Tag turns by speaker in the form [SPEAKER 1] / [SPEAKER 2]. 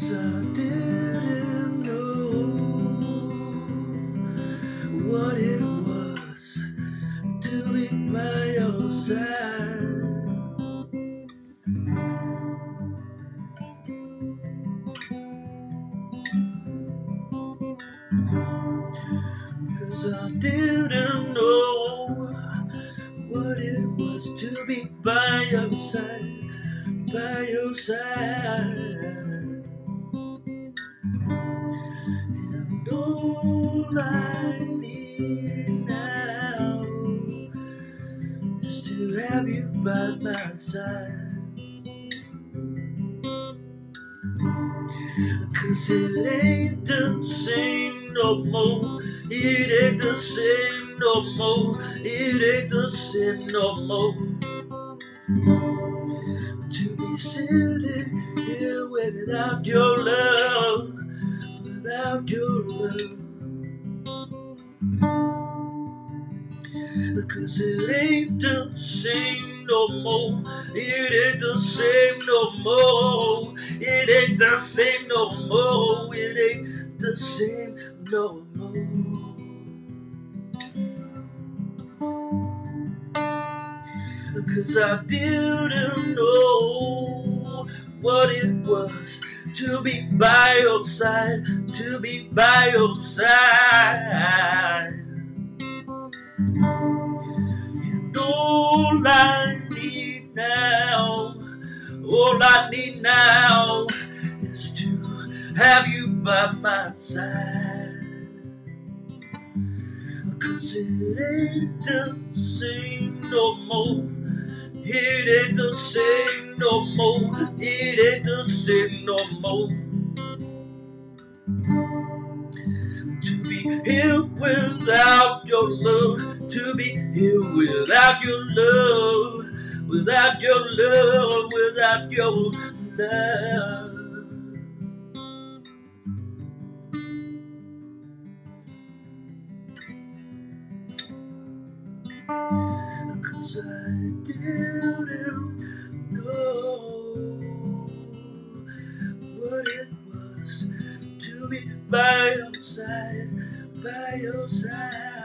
[SPEAKER 1] cause I didn't know what it was by your side. Cause I didn't know what it was to be by your side, by your side. Need now is to have you by my side. Cause it ain't the same no more. It ain't the same no more. It ain't the same no more. To be sitting here without your love, without your love. Cause it ain't the same no more. It ain't the same no more. It ain't the same no more. It ain't the same no more. Cause I didn't know what it was to be by your side, to be by your side. All I need now, all I need now is to have you by my side. Cause it ain't the same no more. It ain't the same no more. It ain't the same no more. To be here without your love. To be here without your love. Without your love. Without your love. Cause I didn't know what it was to be by your side, by your side.